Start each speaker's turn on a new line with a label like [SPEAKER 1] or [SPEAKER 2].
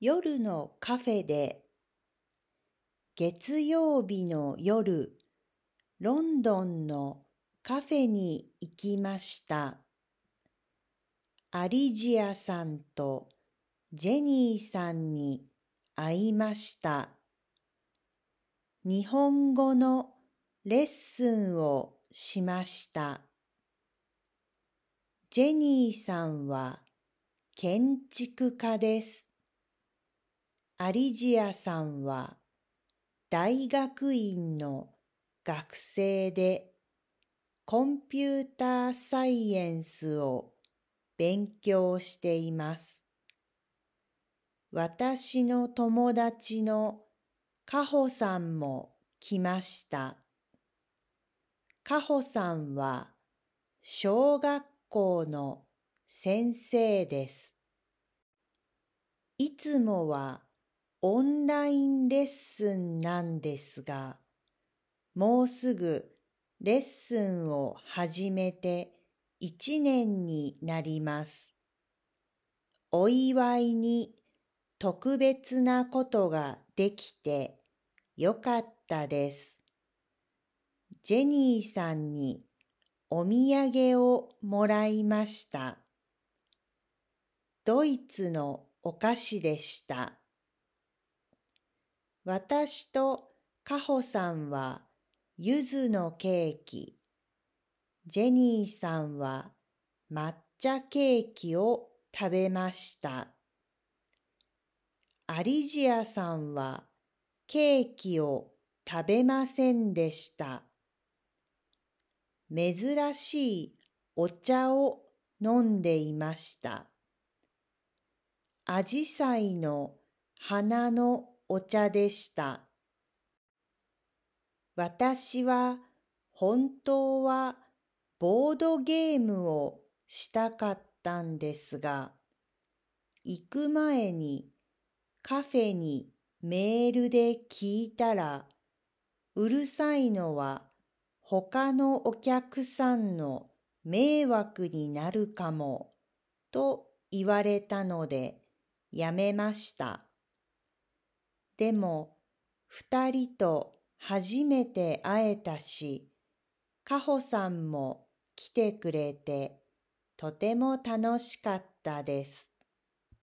[SPEAKER 1] 夜のカフェで月曜日の夜ロンドンのカフェに行きました。アリジアさんとジェニーさんに会いました。日本語のレッスンをしました。ジェニーさんは建築家です。アリジアさんは大学院の学生でコンピューターサイエンスを勉強しています。私の友達のカホさんも来ました。カホさんは小学校の先生です。いつもはオンラインレッスンなんですが、もうすぐレッスンを始めて一年になります。お祝いに特別なことができてよかったです。ジェニーさんにお土産をもらいました。ドイツのお菓子でした。私とカホさんは柚子のケーキ、ジェニーさんは抹茶ケーキを食べました。アリジアさんはケーキを食べませんでした。珍しいお茶を飲んでいました。アジサイの花のお茶でした。私は本当はボードゲームをしたかったんですが、行く前にカフェにメールで聞いたら、うるさいのは他のお客さんの迷惑になるかもと言われたのでやめました。でも、二人と初めて会えたし、かほさんも来てくれて、とても楽しかったです。